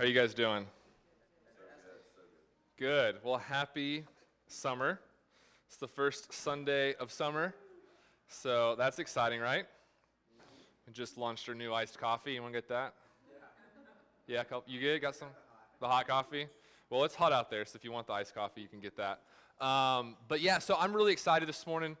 How are you guys doing? Good. Well, happy summer. It's the first Sunday of summer, so that's exciting, right? We just launched our new iced coffee. You want to get that? Yeah. Yeah, you good? Got some? The hot coffee? Well, it's hot out there, so if you want the iced coffee, you can get that. Um, but yeah, so I'm really excited this morning.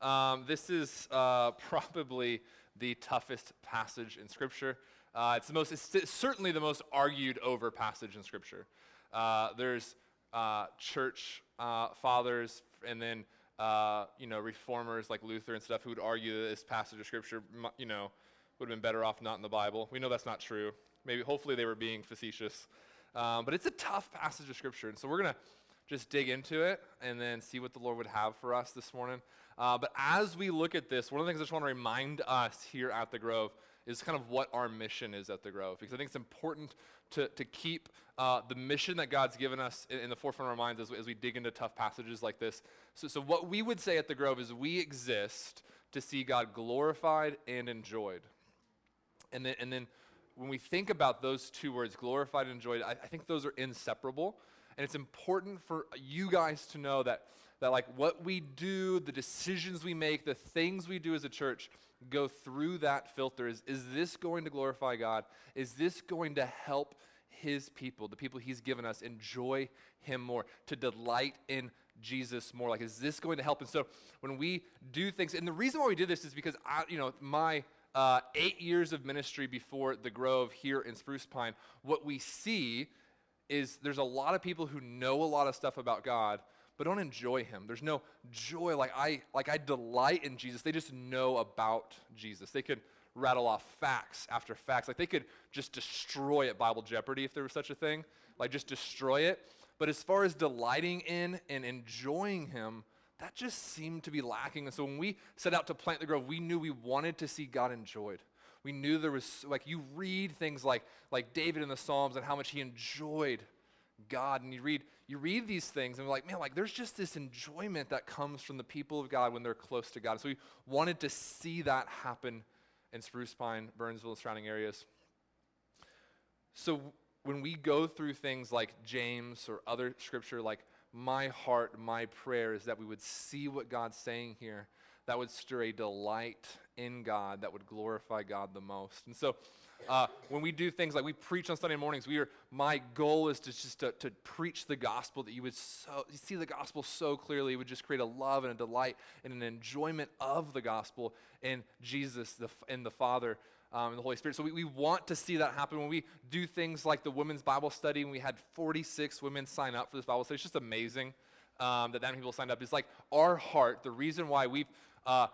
Um, this is uh, probably the toughest passage in Scripture. Uh, it's the most, it's certainly the most argued over passage in Scripture. Uh, there's uh, church uh, fathers and then uh, you know reformers like Luther and stuff who would argue that this passage of Scripture, you know, would have been better off not in the Bible. We know that's not true. Maybe, hopefully, they were being facetious. Um, but it's a tough passage of Scripture, and so we're gonna just dig into it and then see what the Lord would have for us this morning. Uh, but as we look at this, one of the things I just want to remind us here at the Grove is kind of what our mission is at the Grove. Because I think it's important to, to keep uh, the mission that God's given us in, in, the forefront of our minds as we, as we dig into tough passages like this. So, so, what we would say at the Grove is we exist to see God glorified and enjoyed. And then, and then when we think about those two words, glorified and enjoyed, I, I think those are inseparable. And it's important for you guys to know that, that like what we do, the decisions we make, the things we do as a church, go through that filter is is this going to glorify God? Is this going to help his people, the people he's given us, enjoy him more, to delight in Jesus more? Like, is this going to help? And so when we do things, and the reason why we did this is because I, you know, my uh, eight years of ministry before the Grove here in Spruce Pine, what we see is there's a lot of people who know a lot of stuff about God, but don't enjoy him. There's no joy like I like I delight in Jesus. They just know about Jesus. They could rattle off facts after facts. Like they could just destroy it Bible Jeopardy if there was such a thing. Like just destroy it. But as far as delighting in and enjoying him, that just seemed to be lacking. And so when we set out to plant the grove, we knew we wanted to see God enjoyed. We knew there was like you read things like like David in the Psalms and how much he enjoyed God and you read you read these things and we're like, man, like there's just this enjoyment that comes from the people of God when they're close to God. So we wanted to see that happen in Spruce Pine, Burnsville, and surrounding areas. So when we go through things like James or other scripture, like my heart, my prayer is that we would see what God's saying here, that would stir a delight in God, that would glorify God the most. And so uh, when we do things like we preach on Sunday mornings, we are, my goal is to just to, to preach the gospel that you would so, you see the gospel so clearly. It would just create a love and a delight and an enjoyment of the gospel in Jesus the, and the Father um, and the Holy Spirit. So we, we want to see that happen when we do things like the women's Bible study, and we had 46 women sign up for this Bible study. It's just amazing um, that that many people signed up. It's like our heart, the reason why we've uh,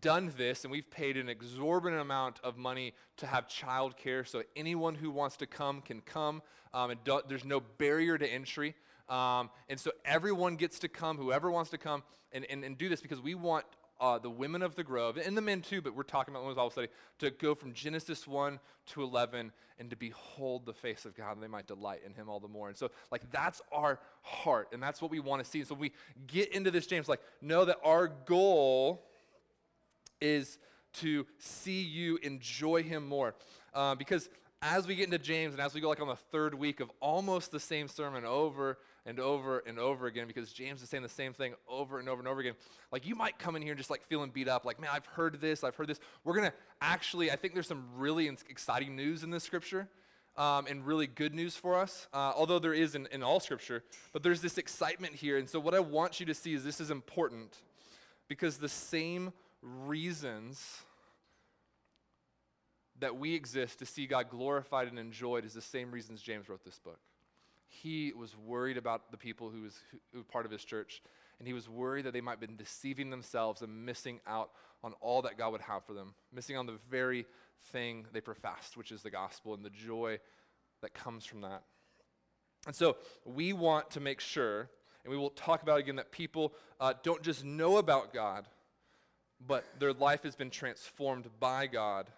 done this and we've paid an exorbitant amount of money to have childcare so anyone who wants to come can come um, and do, there's no barrier to entry. Um, and so everyone gets to come whoever wants to come and, and, and do this because we want uh, the women of the grove and the men too but we're talking about women's bible study to go from genesis 1 to 11 and to behold the face of god and they might delight in him all the more. And so like that's our heart and that's what we want to see. And so we get into this james like know that our goal is to see you enjoy him more. Uh, because as we get into James and as we go like on the third week of almost the same sermon over and over and over again, because James is saying the same thing over and over and over again, like you might come in here and just like feeling beat up, like, man, I've heard this, I've heard this. We're going to actually, I think there's some really exciting news in this scripture. Um, and really good news for us, uh, although there is in, in all scripture, but there's this excitement here. And so, what I want you to see is this is important because the same reasons that we exist to see God glorified and enjoyed is the same reasons James wrote this book. He was worried about the people who was who were part of his church, and he was worried that they might have been deceiving themselves and missing out on all that God would have for them, missing on the very thing they professed, which is the gospel and the joy that comes from that. And so we want to make sure, and we will talk about again, that people uh, don't just know about God, but their life has been transformed by God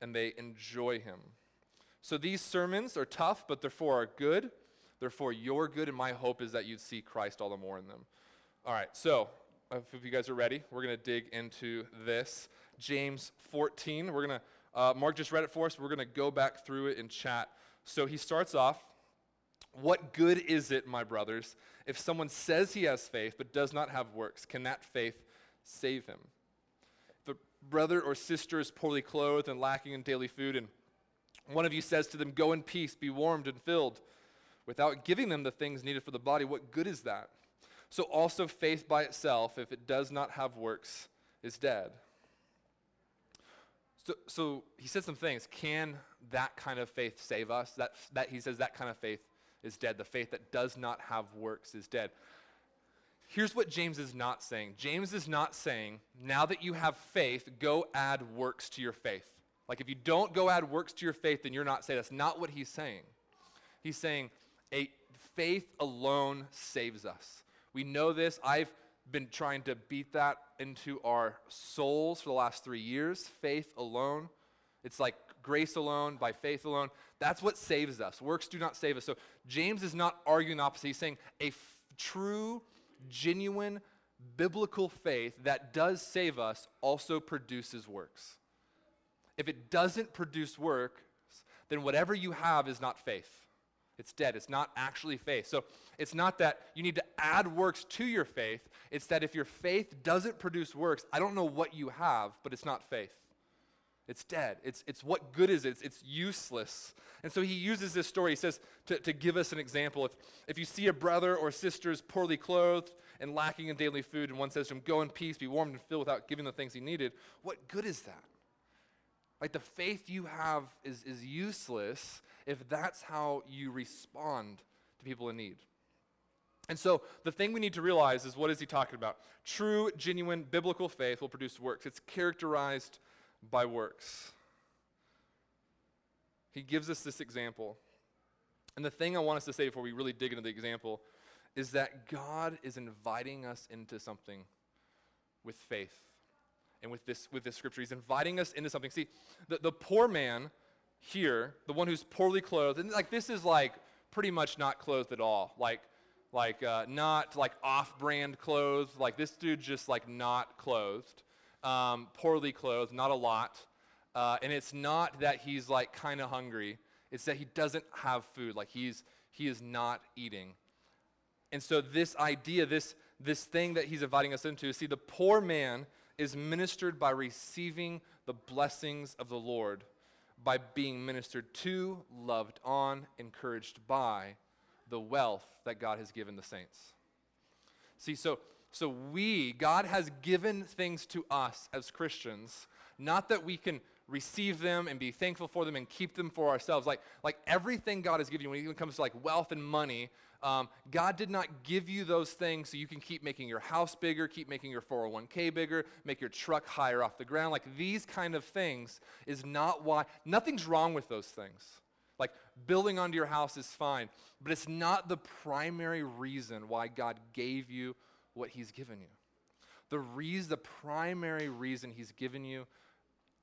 and they enjoy Him. So these sermons are tough, but they're for our good. They're for your good, and my hope is that you'd see Christ all the more in them. All right, so if you guys are ready, we're going to dig into this. James 14. We're going to, uh, Mark just read it for us. We're going to go back through it and chat So he starts off What good is it, my brothers, if someone says he has faith but does not have works? Can that faith save him? If a brother or sister is poorly clothed and lacking in daily food, and one of you says to them, Go in peace, be warmed and filled, without giving them the things needed for the body, what good is that? So also faith by itself, if it does not have works, is dead. So, so he said some things. Can that kind of faith save us? That, that he says that kind of faith is dead. The faith that does not have works is dead. Here's what James is not saying. James is not saying, now that you have faith, go add works to your faith. Like if you don't go add works to your faith, then you're not saved. That's not what he's saying. He's saying, a faith alone saves us. We know this. I've been trying to beat that into our souls for the last three years. Faith alone. It's like grace alone, by faith alone. That's what saves us. Works do not save us. So James is not arguing the opposite. He's saying a f- true, genuine, biblical faith that does save us also produces works. If it doesn't produce works, then whatever you have is not faith. It's dead. It's not actually faith. So it's not that you need to add works to your faith. It's that if your faith doesn't produce works, I don't know what you have, but it's not faith. It's dead. It's, it's what good is it? It's, it's useless. And so he uses this story, he says, to, to give us an example. If, if you see a brother or sister is poorly clothed and lacking in daily food, and one says to him, Go in peace, be warmed and filled without giving the things he needed, what good is that? Like the faith you have is, is useless if that's how you respond to people in need. And so the thing we need to realize is what is he talking about? True, genuine, biblical faith will produce works. It's characterized by works. He gives us this example. And the thing I want us to say before we really dig into the example is that God is inviting us into something with faith and with this, with this scripture. He's inviting us into something. See, the, the poor man here, the one who's poorly clothed, and like this is like pretty much not clothed at all. Like, like uh, not like off-brand clothes. Like this dude just like not clothed, um, poorly clothed, not a lot. Uh, and it's not that he's like kind of hungry. It's that he doesn't have food. Like he's he is not eating. And so this idea, this this thing that he's inviting us into, see, the poor man is ministered by receiving the blessings of the Lord, by being ministered to, loved on, encouraged by the wealth that God has given the saints. See, so, so we, God has given things to us as Christians, not that we can receive them and be thankful for them and keep them for ourselves. Like, like everything God has given you, when it comes to like wealth and money, um, God did not give you those things so you can keep making your house bigger, keep making your 401k bigger, make your truck higher off the ground. Like these kind of things is not why, nothing's wrong with those things. Like building onto your house is fine, but it's not the primary reason why God gave you what He's given you. The reason, the primary reason He's given you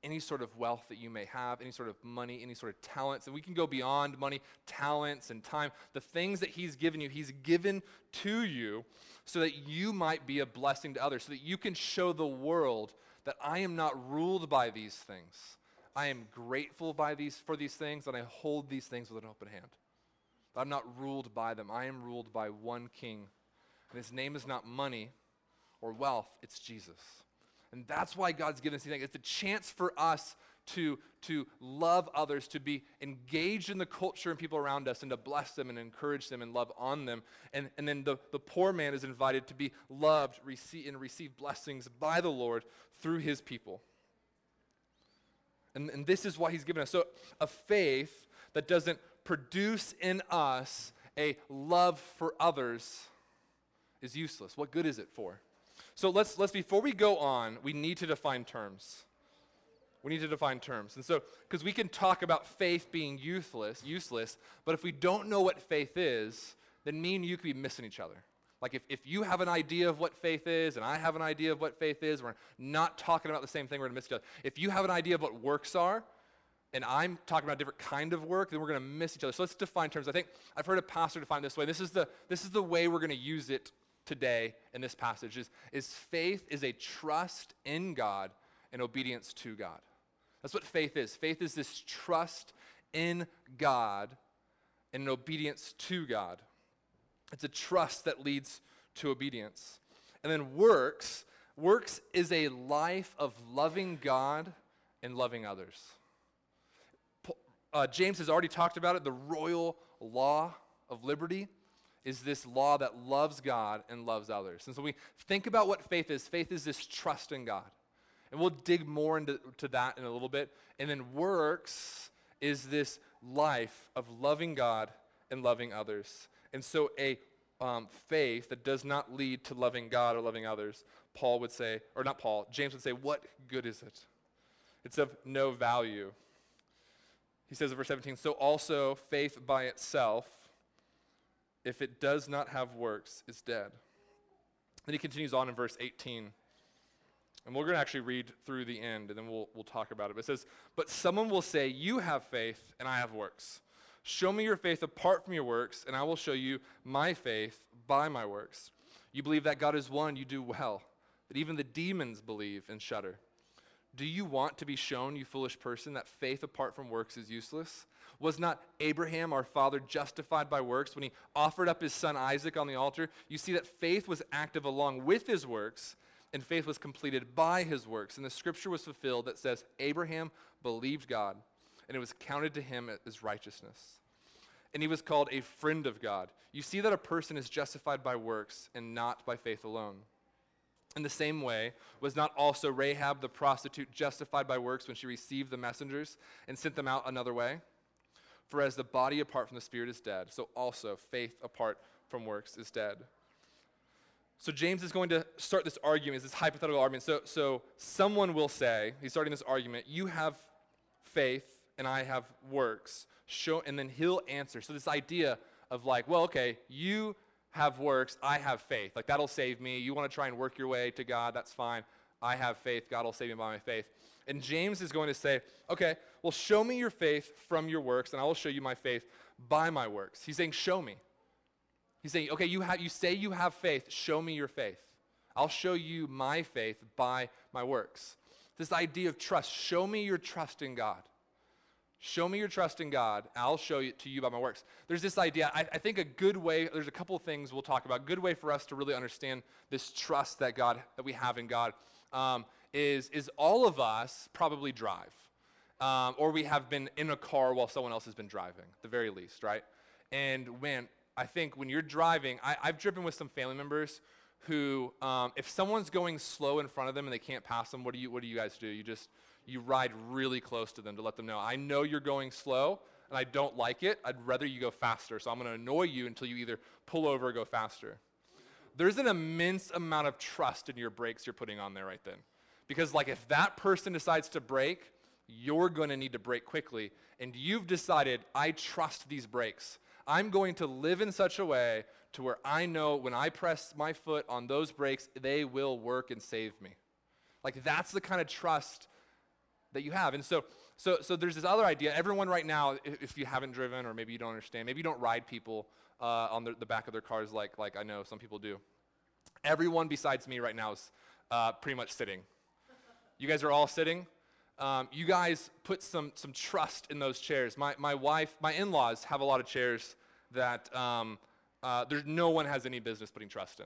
any sort of wealth that you may have, any sort of money, any sort of talents. And we can go beyond money, talents, and time. The things that He's given you, He's given to you so that you might be a blessing to others, so that you can show the world that I am not ruled by these things. I am grateful by these, for these things, and I hold these things with an open hand. I'm not ruled by them. I am ruled by one king. And his name is not money or wealth, it's Jesus. And that's why God's given us things. It's a chance for us to, to love others, to be engaged in the culture and people around us, and to bless them and encourage them and love on them. And, and then the, the poor man is invited to be loved receive, and receive blessings by the Lord through his people. And, and this is why he's given us. So, a faith that doesn't produce in us a love for others is useless. What good is it for? So let's, let's, before we go on, we need to define terms. We need to define terms. And so, because we can talk about faith being useless, useless, but if we don't know what faith is, then me and you could be missing each other. Like if, if you have an idea of what faith is and I have an idea of what faith is, we're not talking about the same thing, we're gonna miss each other. If you have an idea of what works are, and I'm talking about a different kind of work, then we're gonna miss each other. So let's define terms. I think I've heard a pastor define this way. This is the, this is the way we're gonna use it today in this passage is, is faith is a trust in God and obedience to God. That's what faith is. Faith is this trust in God and an obedience to God. It's a trust that leads to obedience. And then works, works is a life of loving God and loving others. Uh, James has already talked about it. The royal law of liberty is this law that loves God and loves others. And so we think about what faith is. Faith is this trust in God. And we'll dig more into to that in a little bit. And then works is this life of loving God and loving others. And so a um, faith that does not lead to loving God or loving others, Paul would say, or not Paul, James would say, what good is it? It's of no value. He says in verse 17, so also faith by itself, if it does not have works, is dead. Then he continues on in verse 18. And we're going to actually read through the end, and then we'll, we'll talk about it. But it says, But someone will say, You have faith, and I have works. Show me your faith apart from your works, and I will show you my faith by my works. You believe that God is one, you do well. That even the demons believe and shudder. Do you want to be shown, you foolish person, that faith apart from works is useless? Was not Abraham, our father, justified by works when he offered up his son Isaac on the altar? You see that faith was active along with his works and faith was completed by his works. And the scripture was fulfilled that says, Abraham believed God, and it was counted to him as righteousness. And he was called a friend of God. You see that a person is justified by works and not by faith alone. In the same way, was not also Rahab the prostitute justified by works when she received the messengers and sent them out another way? For as the body apart from the spirit is dead, so also faith apart from works is dead. So James is going to start this argument, this hypothetical argument. So, so someone will say, he's starting this argument, you have faith and I have works. Show, and then he'll answer. So this idea of like, well, okay, you have works, I have faith. Like that'll save me. You want to try and work your way to God, that's fine. I have faith, God will save me by my faith. And James is going to say, okay, well, show me your faith from your works, and I will show you my faith by my works. He's saying, show me. He's saying, okay, you, have, you say you have faith, show me your faith. I'll show you my faith by my works. This idea of trust, show me your trust in God. Show me your trust in God. I'll show it to you by my works. There's this idea, I, I think a good way, there's a couple things we'll talk about. Good way for us to really understand this trust that God, that we have in God, um, is, is all of us probably drive. Um, or we have been in a car while someone else has been driving, the very least, right? And when I think when you're driving, I, have driven with some family members who, um, if someone's going slow in front of them and they can't pass them, what do you, what do you guys do? You just, you ride really close to them to let them know, I know you're going slow and I don't like it. I'd rather you go faster. So I'm going to annoy you until you either pull over or go faster. There's an immense amount of trust in your brakes you're putting on there right then. Because like if that person decides to brake, you're going to need to brake quickly. And you've decided, I trust these brakes. I'm going to live in such a way to where I know when I press my foot on those brakes, they will work and save me. Like that's the kind of trust that you have. And so, so, so there's this other idea. Everyone right now, if, if you haven't driven or maybe you don't understand, maybe you don't ride people uh, on the, the, back of their cars like, like I know some people do. Everyone besides me right now is uh, pretty much sitting. You guys are all sitting? Um, you guys put some, some trust in those chairs. My, my wife, my in laws have a lot of chairs that um, uh, there's no one has any business putting trust in.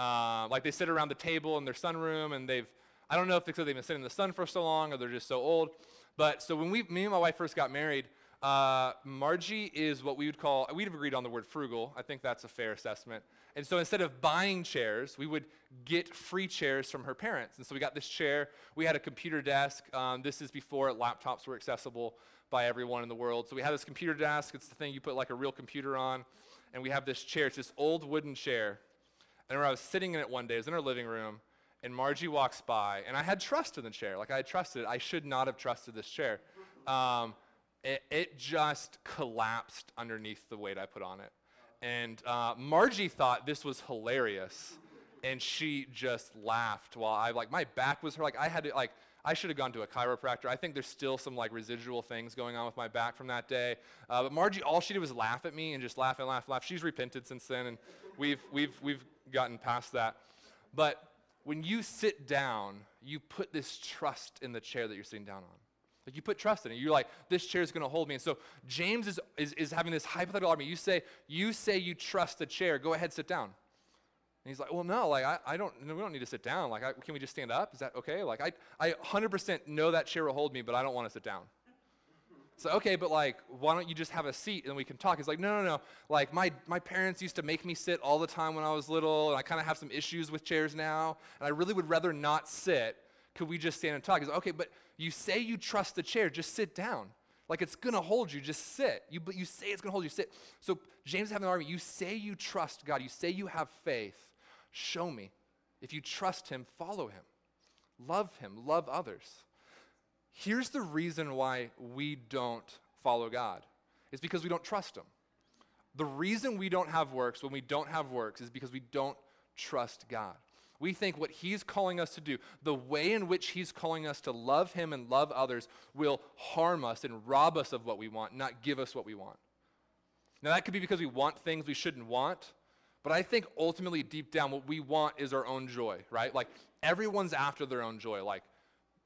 Uh, like they sit around the table in their sunroom and they've, I don't know if it's because they've been sitting in the sun for so long or they're just so old. But so when we, me and my wife first got married, uh, Margie is what we would call, we'd have agreed on the word frugal. I think that's a fair assessment. And so instead of buying chairs, we would get free chairs from her parents. And so we got this chair. We had a computer desk. Um, this is before laptops were accessible by everyone in the world. So we had this computer desk. It's the thing you put like a real computer on. And we have this chair. It's this old wooden chair. And I was sitting in it one day, it was in our living room, and Margie walks by, and I had trust in the chair. Like I had trusted. I should not have trusted this chair. Um, it, it just collapsed underneath the weight I put on it. And uh, Margie thought this was hilarious, and she just laughed while I like my back was her like I had to like I should have gone to a chiropractor. I think there's still some like residual things going on with my back from that day. Uh, but Margie, all she did was laugh at me and just laugh and laugh, and laugh. She's repented since then, and we've we've we've gotten past that. But when you sit down, you put this trust in the chair that you're sitting down on. Like you put trust in it. You're like, this chair is going to hold me. And so James is, is, is having this hypothetical argument. You say, you say you trust the chair. Go ahead, sit down. And he's like, well, no, like I, I don't, no, we don't need to sit down. Like, I, can we just stand up? Is that okay? Like, I, I 100% know that chair will hold me, but I don't want to sit down. So, okay, but like, why don't you just have a seat and we can talk? He's like, no, no, no. Like, my, my parents used to make me sit all the time when I was little, and I kind of have some issues with chairs now, and I really would rather not sit. Could we just stand and talk? He's like, okay, but you say you trust the chair, just sit down. Like it's gonna hold you, just sit. You, but you say it's gonna hold you, sit. So James is having an argument. You say you trust God, you say you have faith. Show me. If you trust Him, follow Him. Love Him, love others. Here's the reason why we don't follow God It's because we don't trust Him. The reason we don't have works when we don't have works is because we don't trust God. We think what He's calling us to do, the way in which He's calling us to love Him and love others, will harm us and rob us of what we want, not give us what we want. Now, that could be because we want things we shouldn't want, but I think ultimately, deep down, what we want is our own joy, right? Like, everyone's after their own joy. Like,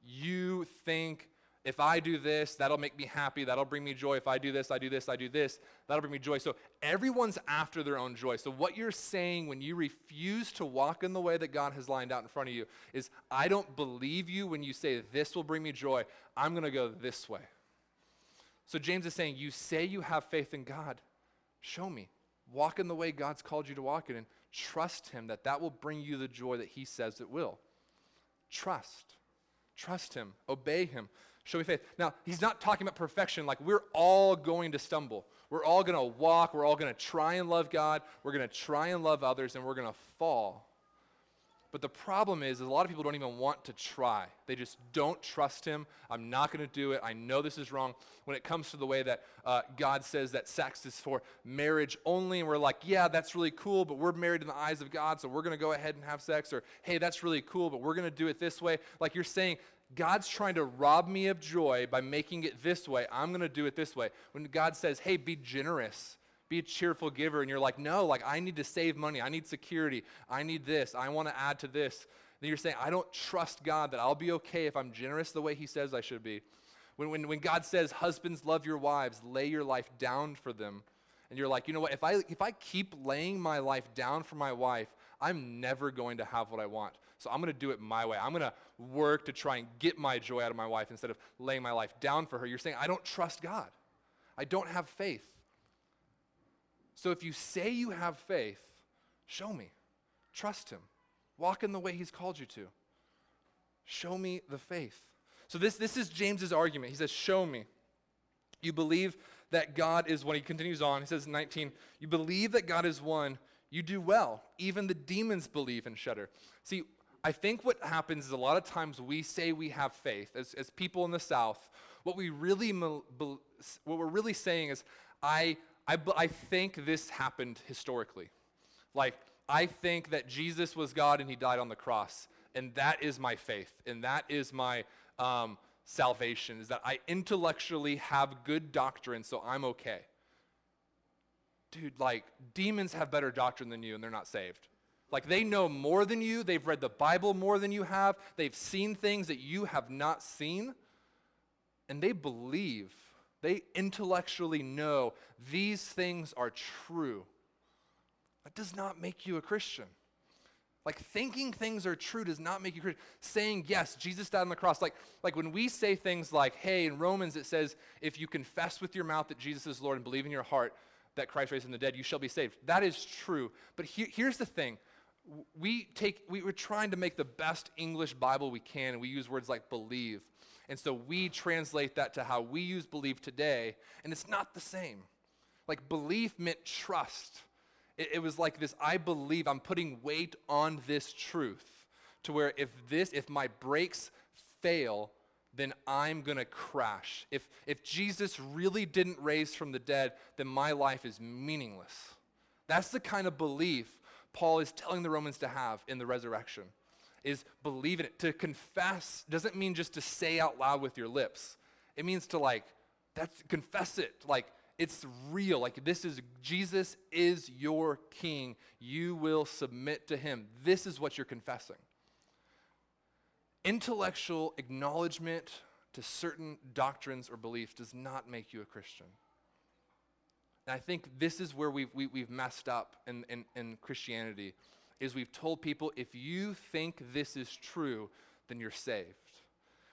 you think if I do this, that'll make me happy, that'll bring me joy. If I do this, I do this, I do this, that'll bring me joy. So everyone's after their own joy. So what you're saying when you refuse to walk in the way that God has lined out in front of you is, I don't believe you when you say this will bring me joy. I'm going to go this way. So James is saying, You say you have faith in God. Show me. Walk in the way God's called you to walk in and trust Him that that will bring you the joy that He says it will. Trust. Trust Him. Obey Him. Show me faith. Now, he's not talking about perfection like we're all going to stumble. We're all going to walk. We're all going to try and love God. We're going to try and love others, and we're going to fall. But the problem is, is, a lot of people don't even want to try. They just don't trust him. I'm not going to do it. I know this is wrong. When it comes to the way that uh, God says that sex is for marriage only, and we're like, yeah, that's really cool, but we're married in the eyes of God, so we're going to go ahead and have sex. Or, hey, that's really cool, but we're going to do it this way. Like you're saying, God's trying to rob me of joy by making it this way. I'm going to do it this way. When God says, hey, be generous, be a cheerful giver, and you're like, no, like I need to save money. I need security. I need this. I want to add to this. Then you're saying, I don't trust God that I'll be okay if I'm generous the way He says I should be. When, when, when God says, husbands, love your wives, lay your life down for them, and you're like, you know what, if I, if I keep laying my life down for my wife, I'm never going to have what I want. So I'm going to do it my way. I'm going to work to try and get my joy out of my wife instead of laying my life down for her. You're saying, I don't trust God. I don't have faith. So if you say you have faith, show me. Trust Him. Walk in the way He's called you to. Show me the faith. So this, this is James's argument. He says, Show me. You believe that God is one. He continues on. He says, 19, you believe that God is one. You do well. Even the demons believe and shudder. See, I think what happens is a lot of times we say we have faith as, as people in the South. What we really what we're really saying is, I, I, I think this happened historically. Like, I think that Jesus was God and he died on the cross. And that is my faith. And that is my um, salvation, is that I intellectually have good doctrine, so I'm okay. Dude, like, demons have better doctrine than you, and they're not saved. Like they know more than you, they've read the Bible more than you have, they've seen things that you have not seen, and they believe, they intellectually know these things are true. That does not make you a Christian. Like thinking things are true does not make you Christian. Saying yes, Jesus died on the cross. Like, like when we say things like, hey, in Romans it says, if you confess with your mouth that Jesus is Lord and believe in your heart that Christ raised from the dead, you shall be saved. That is true. But he, here's the thing we take we, we're trying to make the best english bible we can and we use words like believe. And so we translate that to how we use believe today and it's not the same. Like belief meant trust. It, it was like this i believe i'm putting weight on this truth to where if this if my brakes fail then i'm going to crash. If if jesus really didn't raise from the dead then my life is meaningless. That's the kind of belief Paul is telling the Romans to have in the resurrection is believe in it. To confess doesn't mean just to say out loud with your lips. It means to like that's confess it. Like it's real. Like this is Jesus is your king. You will submit to him. This is what you're confessing. Intellectual acknowledgement to certain doctrines or beliefs does not make you a Christian. And I think this is where we've, we, have we have messed up in, in, in Christianity, is we've told people if you think this is true, then you're saved.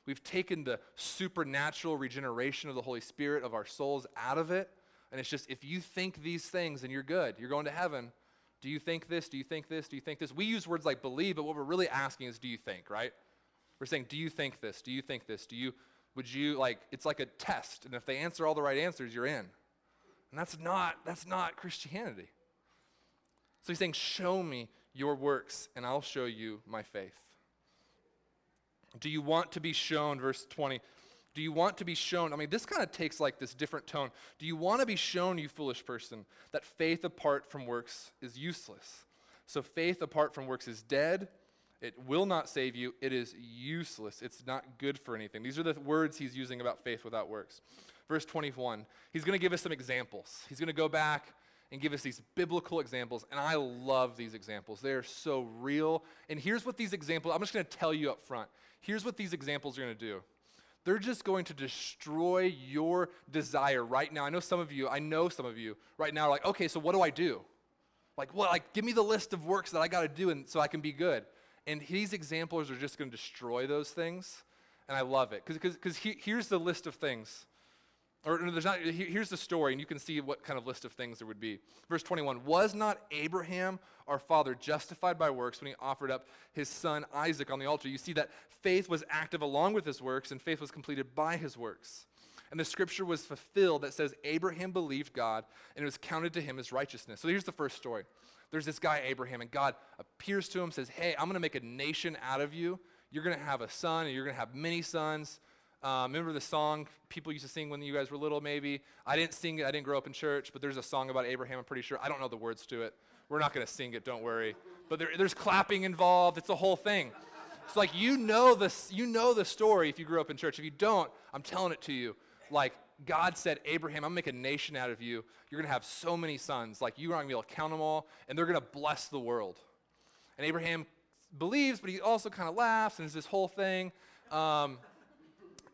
We've taken the supernatural regeneration of the Holy Spirit of our souls out of it. And it's just, if you think these things, then you're good. You're going to heaven. Do you think this? Do you think this? Do you think this? We use words like believe, but what we're really asking is, do you think, right? We're saying, do you think this? Do you think this? Do you, would you, like, it's like a test. And if they answer all the right answers, you're in. And that's not, that's not Christianity. So he's saying, show me your works, and I'll show you my faith. Do you want to be shown, verse 20, do you want to be shown? I mean, this kind of takes like this different tone. Do you want to be shown, you foolish person, that faith apart from works is useless? So faith apart from works is dead. It will not save you. It is useless. It's not good for anything. These are the words he's using about faith without works. Verse 21, he's going to give us some examples. He's going to go back and give us these biblical examples. And I love these examples. They are so real. And here's what these examples, I'm just going to tell you up front. Here's what these examples are going to do. They're just going to destroy your desire right now. I know some of you, I know some of you right now are like, okay, so what do I do? Like, well, like, give me the list of works that I got to do and so I can be good. And these examples are just going to destroy those things. And I love it. Because he, here's the list of things or there's not, here's the story, and you can see what kind of list of things there would be. Verse 21 Was not Abraham, our father, justified by works when he offered up his son Isaac on the altar? You see that faith was active along with his works, and faith was completed by his works. And the scripture was fulfilled that says, Abraham believed God, and it was counted to him as righteousness. So here's the first story. There's this guy, Abraham, and God appears to him, says, Hey, I'm going to make a nation out of you. You're going to have a son, and you're going to have many sons. Uh, remember the song people used to sing when you guys were little, maybe? I didn't sing it, I didn't grow up in church, but there's a song about Abraham, I'm pretty sure. I don't know the words to it. We're not going to sing it, don't worry. But there, there's clapping involved, it's a whole thing. It's like you know, this, you know the story if you grew up in church. If you don't, I'm telling it to you. Like, God said, Abraham, I'm going to make a nation out of you. You're going to have so many sons. Like, you're not going to be able to count them all, and they're going to bless the world. And Abraham believes, but he also kind of laughs, and it's this whole thing. Um,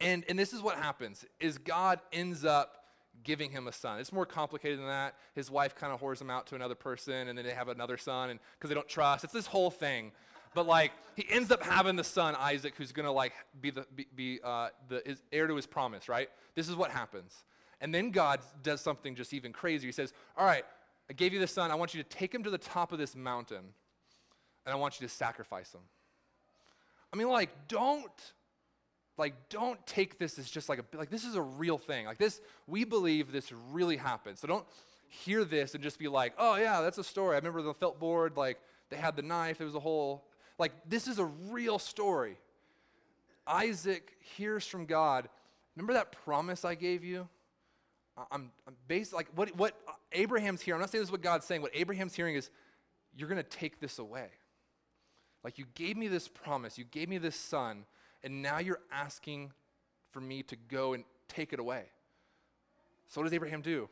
and, and this is what happens is God ends up giving him a son. It's more complicated than that. His wife kind of whores him out to another person, and then they have another son, and because they don't trust. It's this whole thing. But like he ends up having the son Isaac, who's gonna like be the be, be uh, the his heir to his promise. Right? This is what happens. And then God does something just even crazier. He says, "All right, I gave you the son. I want you to take him to the top of this mountain, and I want you to sacrifice him." I mean, like, don't like don't take this as just like a like this is a real thing. Like this we believe this really happened. So don't hear this and just be like oh yeah that's a story. I remember the felt board like they had the knife. It was a whole like this is a real story. Isaac hears from god. Remember that promise i gave you? I'm, I'm based like what what abraham's here i'm not saying this is what god's saying. What abraham's hearing is you're going to take this away. Like you gave me this promise. You gave me this son and now you're asking for me to go and take it away. So, what does Abraham do?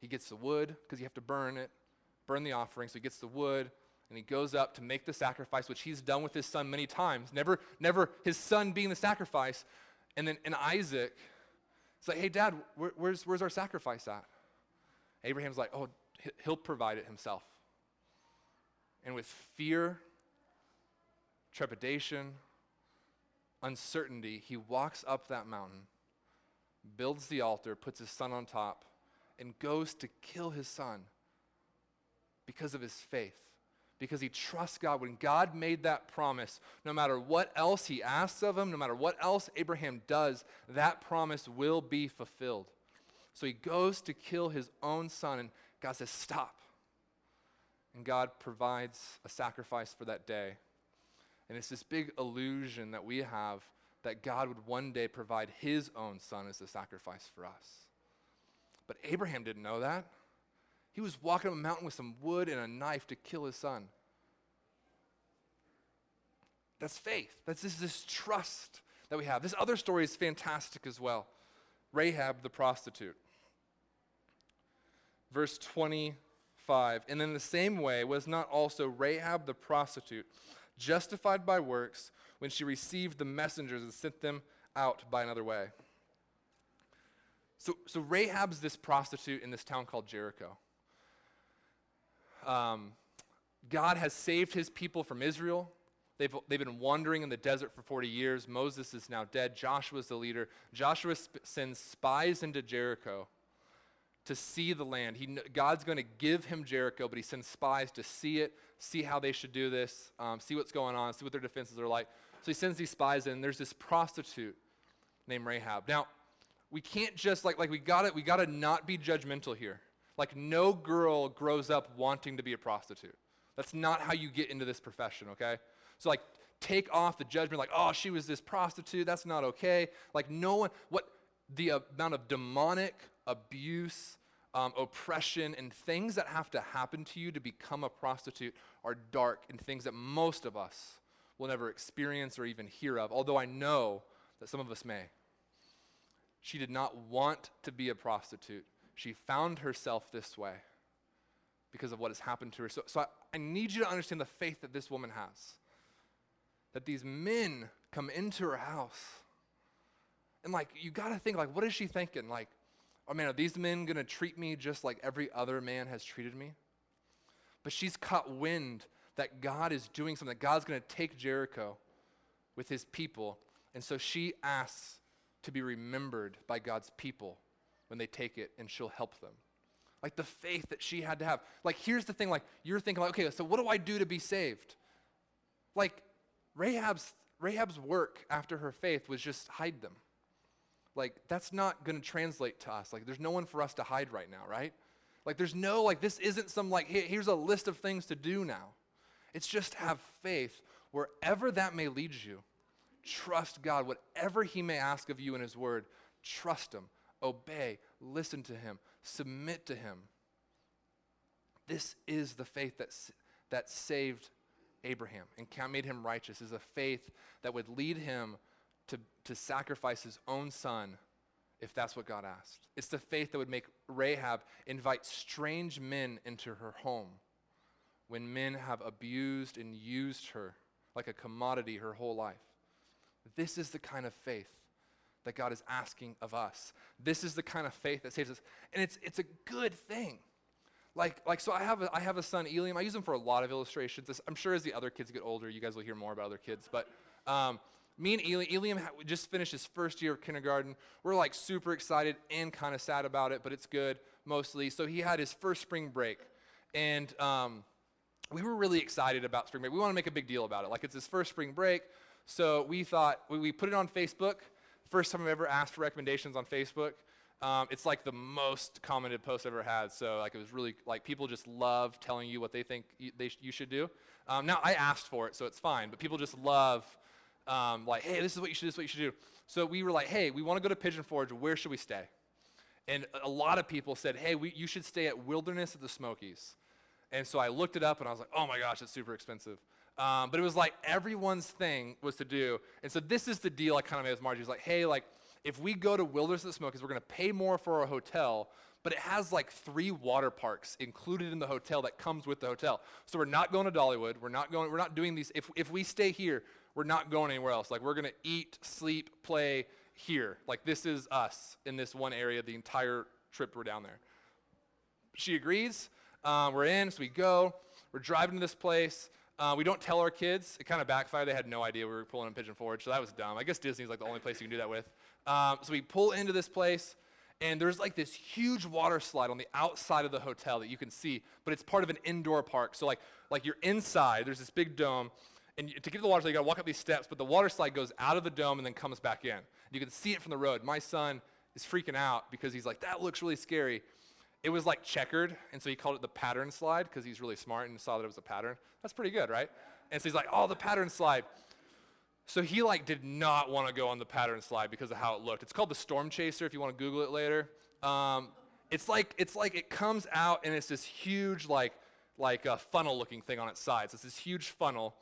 He gets the wood because you have to burn it, burn the offering. So, he gets the wood and he goes up to make the sacrifice, which he's done with his son many times. Never, never his son being the sacrifice. And then and Isaac, it's like, hey, dad, where, where's, where's our sacrifice at? Abraham's like, oh, he'll provide it himself. And with fear, trepidation, uncertainty, he walks up that mountain, builds the altar, puts his son on top, and goes to kill his son because of his faith. Because he trusts God. When God made that promise, no matter what else he asks of him, no matter what else Abraham does, that promise will be fulfilled. So he goes to kill his own son, and God says, Stop. And God provides a sacrifice for that day. And it's this big illusion that we have that God would one day provide his own son as a sacrifice for us. But Abraham didn't know that. He was walking up a mountain with some wood and a knife to kill his son. That's faith. That's this, this trust that we have. This other story is fantastic as well. Rahab the prostitute. Verse 25. And in the same way, was not also Rahab the prostitute justified by works when she received the messengers and sent them out by another way. So, so Rahab's this prostitute in this town called Jericho. Um, God has saved his people from Israel. They've, they've been wandering in the desert for 40 years. Moses is now dead. Joshua's the leader. Joshua sp- sends spies into Jericho to see the land. He, God's going to give him Jericho, but he sends spies to see it, see how they should do this, um, see what's going on, see what their defenses are like. So he sends these spies in. There's this prostitute named Rahab. Now, we can't just like like we got it. We got to not be judgmental here. Like no girl grows up wanting to be a prostitute. That's not how you get into this profession, okay? So like take off the judgment like, "Oh, she was this prostitute. That's not okay." Like no one what the amount of demonic abuse, um, oppression, and things that have to happen to you to become a prostitute are dark and things that most of us will never experience or even hear of, although I know that some of us may. She did not want to be a prostitute. She found herself this way because of what has happened to her. So, so I, I need you to understand the faith that this woman has. That these men come into her house. And like, you got to think, like, what is she thinking? Like, oh man, are these men going to treat me just like every other man has treated me? But she's caught wind that God is doing something, that God's going to take Jericho with his people. And so she asks to be remembered by God's people when they take it, and she'll help them. Like the faith that she had to have. Like, here's the thing like, you're thinking, like, okay, so what do I do to be saved? Like, Rahab's, Rahab's work after her faith was just hide them. Like, that's not going to translate to us. Like, there's no one for us to hide right now, right? Like, there's no, like, this isn't some, like, here's a list of things to do now. It's just have faith wherever that may lead you. Trust God. Whatever He may ask of you in His Word, trust Him, obey, listen to Him, submit to Him. This is the faith that, that saved Abraham and made him righteous, is a faith that would lead him to, to sacrifice his own son if that's what God asked. It's the faith that would make Rahab invite strange men into her home when men have abused and used her like a commodity her whole life. This is the kind of faith that God is asking of us. This is the kind of faith that saves us. And it's, it's a good thing. Like, like so I have, a, I have a son, Eliam. I use him for a lot of illustrations. I'm sure as the other kids get older, you guys will hear more about other kids. But um, me and Eliam, Eliam just finished his first year of kindergarten. We're like super excited and kind of sad about it, but it's good mostly. So he had his first spring break, and um, we were really excited about spring break. We want to make a big deal about it. Like it's his first spring break, so we thought we, we put it on Facebook. First time I've ever asked for recommendations on Facebook. Um, it's like the most commented post I've ever had. So like it was really like people just love telling you what they think you, they sh- you should do. Um, now I asked for it, so it's fine. But people just love um, like, hey, this is what you should do, this is what you should do. So we were like, hey, we want to go to Pigeon Forge. Where should we stay? And a lot of people said, hey, we, you should stay at Wilderness at the Smokies. And so I looked it up and I was like, oh my gosh, it's super expensive. Um, but it was like everyone's thing was to do. And so this is the deal I kind of made with Margie. It's like, hey, like if we go to Wilderness at the Smokies, we're going to pay more for our hotel, but it has like three water parks included in the hotel that comes with the hotel. So we're not going to Dollywood. We're not going. We're not doing these. If if we stay here, we're not going anywhere else. Like, we're going to eat, sleep, play here. Like, this is us in this one area the entire trip we're down there. She agrees. Um, we're in, so we go. We're driving to this place. Uh, we don't tell our kids. It kind of backfired. They had no idea we were pulling in Pigeon Forge, so that was dumb. I guess Disney's like the only place you can do that with. Um, so we pull into this place, and there's like this huge water slide on the outside of the hotel that you can see, but it's part of an indoor park. So like, like you're inside. There's this big dome, and to get to the water slide, you got to walk up these steps, but the water slide goes out of the dome and then comes back in. You can see it from the road. My son is freaking out because he's like, that looks really scary. It was like checkered, and so he called it the pattern slide because he's really smart and saw that it was a pattern. That's pretty good, right? And so he's like, oh, the pattern slide. So he like did not want to go on the pattern slide because of how it looked. It's called the Storm Chaser if you want to Google it later. Um, it's like it's like it comes out and it's this huge like like a funnel looking thing on its sides. It's this huge funnel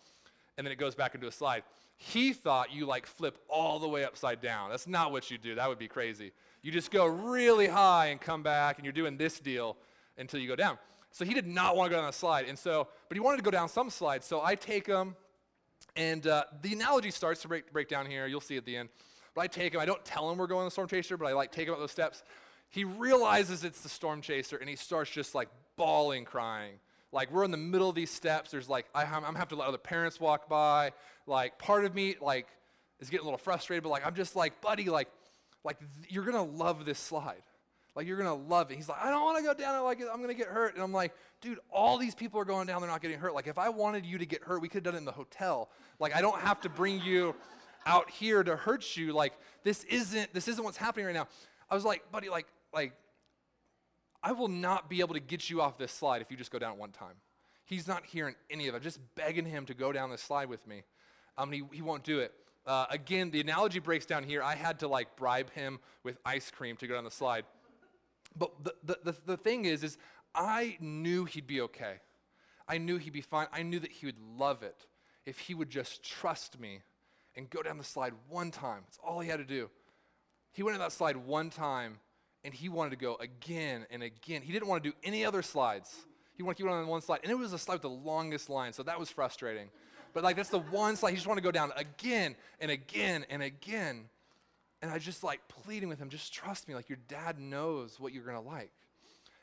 and then it goes back into a slide. He thought you like flip all the way upside down. That's not what you do. That would be crazy. You just go really high and come back, and you're doing this deal until you go down. So he did not want to go down a slide, and so, but he wanted to go down some slides. So I take him, and uh, the analogy starts to break, break down here. You'll see at the end. But I take him, I don't tell him we're going on the storm chaser, but I like take him up those steps. He realizes it's the storm chaser and he starts just like bawling, crying. Like we're in the middle of these steps. There's like, I, I'm, I'm having to let other parents walk by. Like part of me like is getting a little frustrated, but like I'm just like, buddy, like, like th- you're gonna love this slide. Like you're gonna love it. He's like, I don't want to go down. Like I'm gonna get hurt. And I'm like, dude, all these people are going down. They're not getting hurt. Like if I wanted you to get hurt, we could have done it in the hotel. Like I don't have to bring you out here to hurt you. Like this isn't this isn't what's happening right now. I was like, buddy, like like I will not be able to get you off this slide if you just go down one time. He's not hearing any of it. I'm just begging him to go down this slide with me. Um, he, he won't do it. Uh, again, the analogy breaks down here. I had to like bribe him with ice cream to go down the slide. But the, the, the, the thing is, is I knew he'd be okay. I knew he'd be fine. I knew that he would love it if he would just trust me and go down the slide one time. That's all he had to do. He went down that slide one time and he wanted to go again and again. He didn't want to do any other slides. He wanted to keep on one slide. And it was a slide with the longest line, so that was frustrating. But like that's the one slide he just wanted to go down again and again and again. And I just like pleading with him, just trust me, like your dad knows what you're gonna like.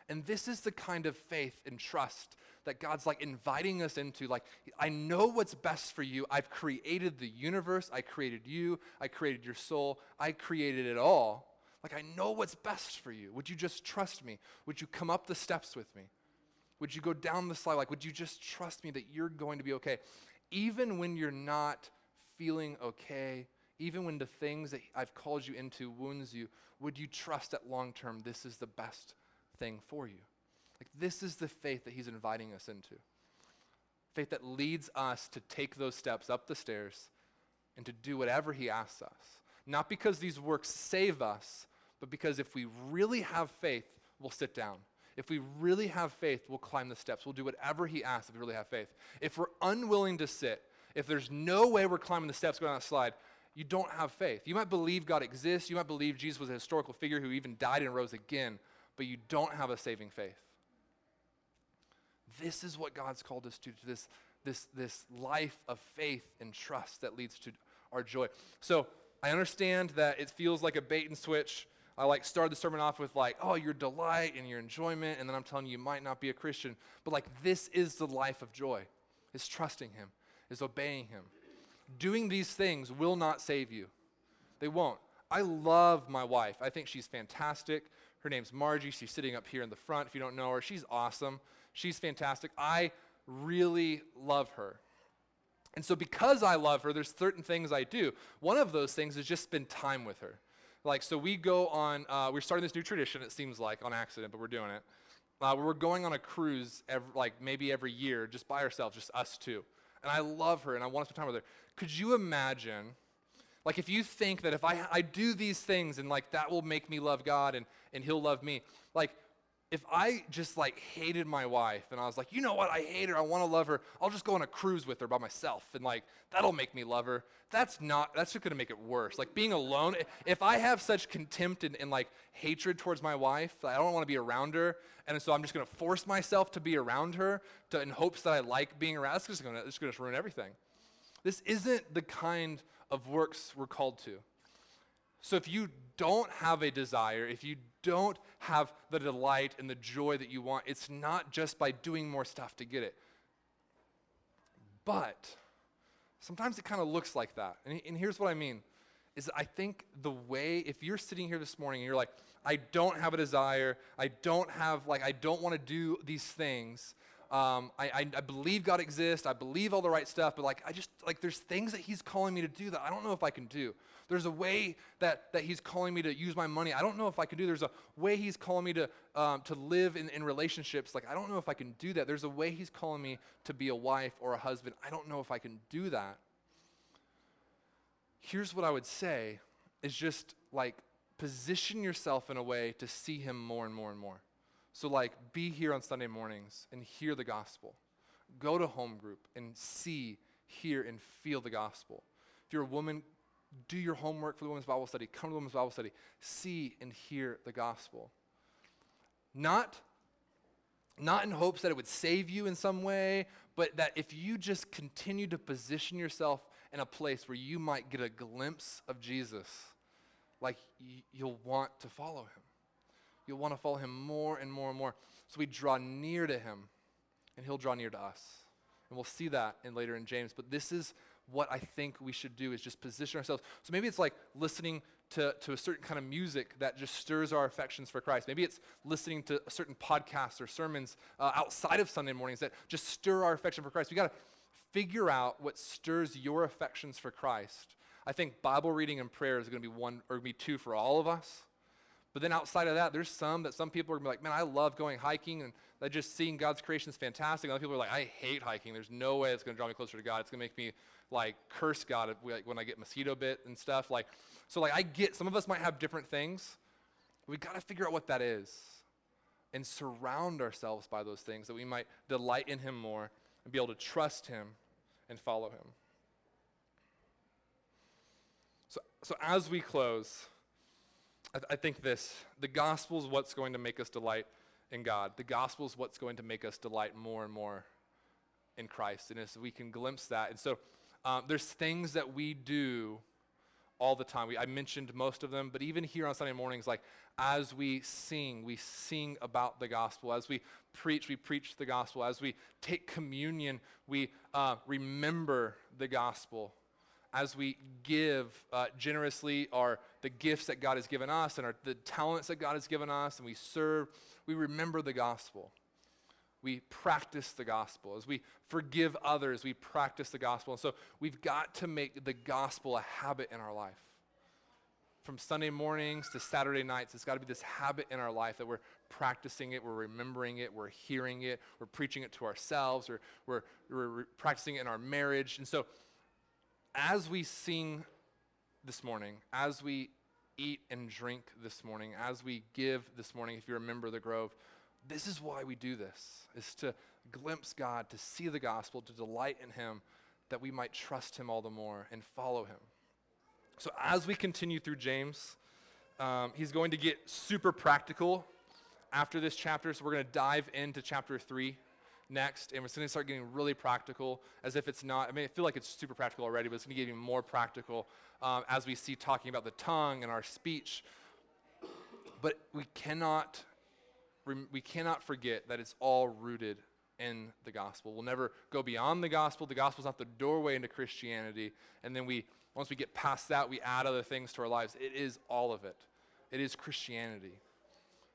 And this is the kind of faith and trust that God's like inviting us into. Like, I know what's best for you. I've created the universe. I created you. I created your soul. I created it all. Like, I know what's best for you. Would you just trust me? Would you come up the steps with me? Would you go down the slide? Like, would you just trust me that you're going to be okay? Even when you're not feeling okay, even when the things that I've called you into wounds you, would you trust that long term this is the best thing for you? Like, this is the faith that he's inviting us into. Faith that leads us to take those steps up the stairs and to do whatever he asks us. Not because these works save us, but because if we really have faith, we'll sit down. If we really have faith, we'll climb the steps. We'll do whatever he asks if we really have faith. If we're unwilling to sit, if there's no way we're climbing the steps going on that slide, you don't have faith. You might believe God exists. You might believe Jesus was a historical figure who even died and rose again, but you don't have a saving faith. This is what God's called us to, to this, this, this life of faith and trust that leads to our joy. So I understand that it feels like a bait and switch. I like started the sermon off with like, oh, your delight and your enjoyment, and then I'm telling you, you might not be a Christian. But like, this is the life of joy, is trusting Him, is obeying Him. Doing these things will not save you. They won't. I love my wife. I think she's fantastic. Her name's Margie. She's sitting up here in the front. If you don't know her, she's awesome. She's fantastic. I really love her. And so, because I love her, there's certain things I do. One of those things is just spend time with her. Like, so we go on, uh, we're starting this new tradition, it seems like, on accident, but we're doing it. Uh, we're going on a cruise, every, like maybe every year, just by ourselves, just us two. And I love her and I want to spend time with her. Could you imagine, like, if you think that if I, I do these things and like that will make me love God and, and He'll love me, like, if I just like hated my wife and I was like, you know what, I hate her, I want to love her, I'll just go on a cruise with her by myself and like that'll make me love her. That's not, that's just gonna make it worse. Like being alone, if I have such contempt and, and like hatred towards my wife, I don't want to be around her, and so I'm just gonna force myself to be around her to, in hopes that I like being around, that's just gonna, it's gonna ruin everything. This isn't the kind of works we're called to. So if you don't have a desire, if you don't have the delight and the joy that you want, it's not just by doing more stuff to get it. But sometimes it kind of looks like that. And, and here's what I mean is I think the way, if you're sitting here this morning and you're like, I don't have a desire, I don't have, like, I don't want to do these things, um, I, I, I, believe God exists. I believe all the right stuff, but like I just like there's things that He's calling me to do that I don't know if I can do. There's a way that that He's calling me to use my money. I don't know if I can do. There's a way He's calling me to um, to live in, in relationships. Like I don't know if I can do that. There's a way He's calling me to be a wife or a husband. I don't know if I can do that. Here's what I would say: is just like position yourself in a way to see Him more and more and more. So, like, be here on Sunday mornings and hear the gospel. Go to home group and see, hear, and feel the gospel. If you're a woman, do your homework for the women's Bible study. Come to the women's Bible study. See and hear the gospel. Not, not in hopes that it would save you in some way, but that if you just continue to position yourself in a place where you might get a glimpse of Jesus, like y- you'll want to follow him. You'll want to follow him more and more and more. So we draw near to him, and he'll draw near to us. And we'll see that in later in James. But this is what I think we should do is just position ourselves. So maybe it's like listening to, to a certain kind of music that just stirs our affections for Christ. Maybe it's listening to certain podcasts or sermons uh, outside of Sunday mornings that just stir our affection for Christ. We got to figure out what stirs your affections for Christ. I think Bible reading and prayer is going to be one or be two for all of us. But then outside of that, there's some that some people are to be like, man, I love going hiking and that just seeing God's creation is fantastic. Other people are like, I hate hiking. There's no way it's going to draw me closer to God. It's to make me like curse God when I get mosquito bit and stuff. Like, so like I get some of us might have different things. We got to figure out what that is and surround ourselves by those things that we might delight in Him more and be able to trust Him and follow Him. So, so as we close, I, th- I think this the gospel is what's going to make us delight in God. The gospel is what's going to make us delight more and more in Christ. And as we can glimpse that. And so um, there's things that we do all the time. We, I mentioned most of them, but even here on Sunday mornings, like as we sing, we sing about the gospel. As we preach, we preach the gospel. As we take communion, we uh, remember the gospel as we give uh, generously our the gifts that God has given us and our, the talents that God has given us, and we serve, we remember the gospel. We practice the gospel. As we forgive others, we practice the gospel. And so we've got to make the gospel a habit in our life. From Sunday mornings to Saturday nights, it's got to be this habit in our life that we're practicing it, we're remembering it, we're hearing it, we're preaching it to ourselves, or we're, we're practicing it in our marriage. And so as we sing this morning, as we eat and drink this morning, as we give this morning, if you remember the grove, this is why we do this, is to glimpse God, to see the gospel, to delight in him, that we might trust him all the more and follow him. So as we continue through James, um, he's going to get super practical after this chapter. So we're going to dive into chapter 3 next, and we're going to start getting really practical, as if it's not. I mean, I feel like it's super practical already, but it's going to get even more practical um, as we see talking about the tongue and our speech. But we cannot, we cannot forget that it's all rooted in the gospel. We'll never go beyond the gospel. The gospel is not the doorway into Christianity, and then we, once we get past that, we add other things to our lives. It is all of it. It is Christianity.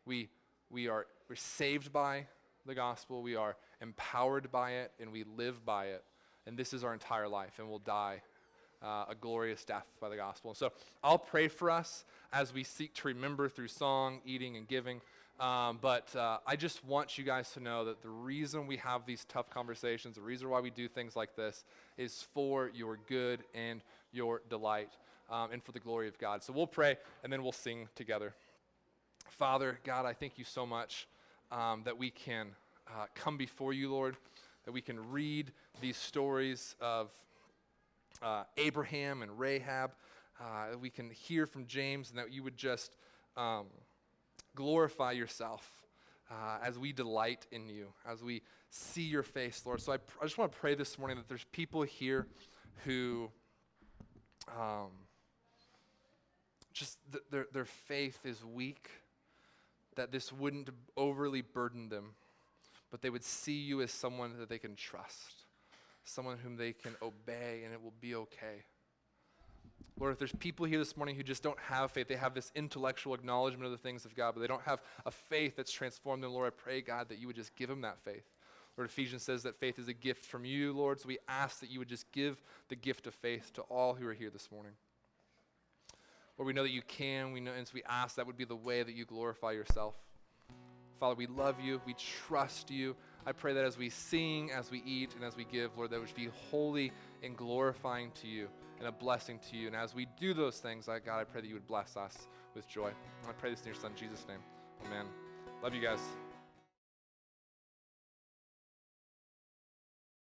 We we are we're saved by the gospel. We are empowered by it and we live by it. And this is our entire life, and we'll die uh, a glorious death by the gospel. So I'll pray for us as we seek to remember through song, eating, and giving. Um, but uh, I just want you guys to know that the reason we have these tough conversations, the reason why we do things like this, is for your good and your delight um, and for the glory of God. So we'll pray and then we'll sing together. Father, God, I thank you so much um, that we can uh, come before you, Lord, that we can read these stories of uh, Abraham and Rahab, uh, that we can hear from James, and that you would just um, glorify yourself uh, as we delight in you, as we see your face, Lord. So I, pr- I just want to pray this morning that there's people here who. Um, just th- their, their faith is weak, that this wouldn't overly burden them but they would see you as someone that they can trust, someone whom they can obey, and it will be okay. Lord, if there's people here this morning who just don't have faith, they have this intellectual acknowledgement of the things of God, but they don't have a faith that's transformed them, Lord, I pray, God, that you would just give them that faith. Lord, Ephesians says that faith is a gift from you, Lord, so we ask that you would just give the gift of faith to all who are here this morning. Lord, we know that you can, we know, and so we ask that would be the way that you glorify yourself. Father, we love you. We trust you. I pray that as we sing, as we eat, and as we give, Lord, that would be holy and glorifying to you and a blessing to you. And as we do those things, God, I pray that you would bless us with joy. I pray this in your Son, Jesus' name. Amen. Love you guys.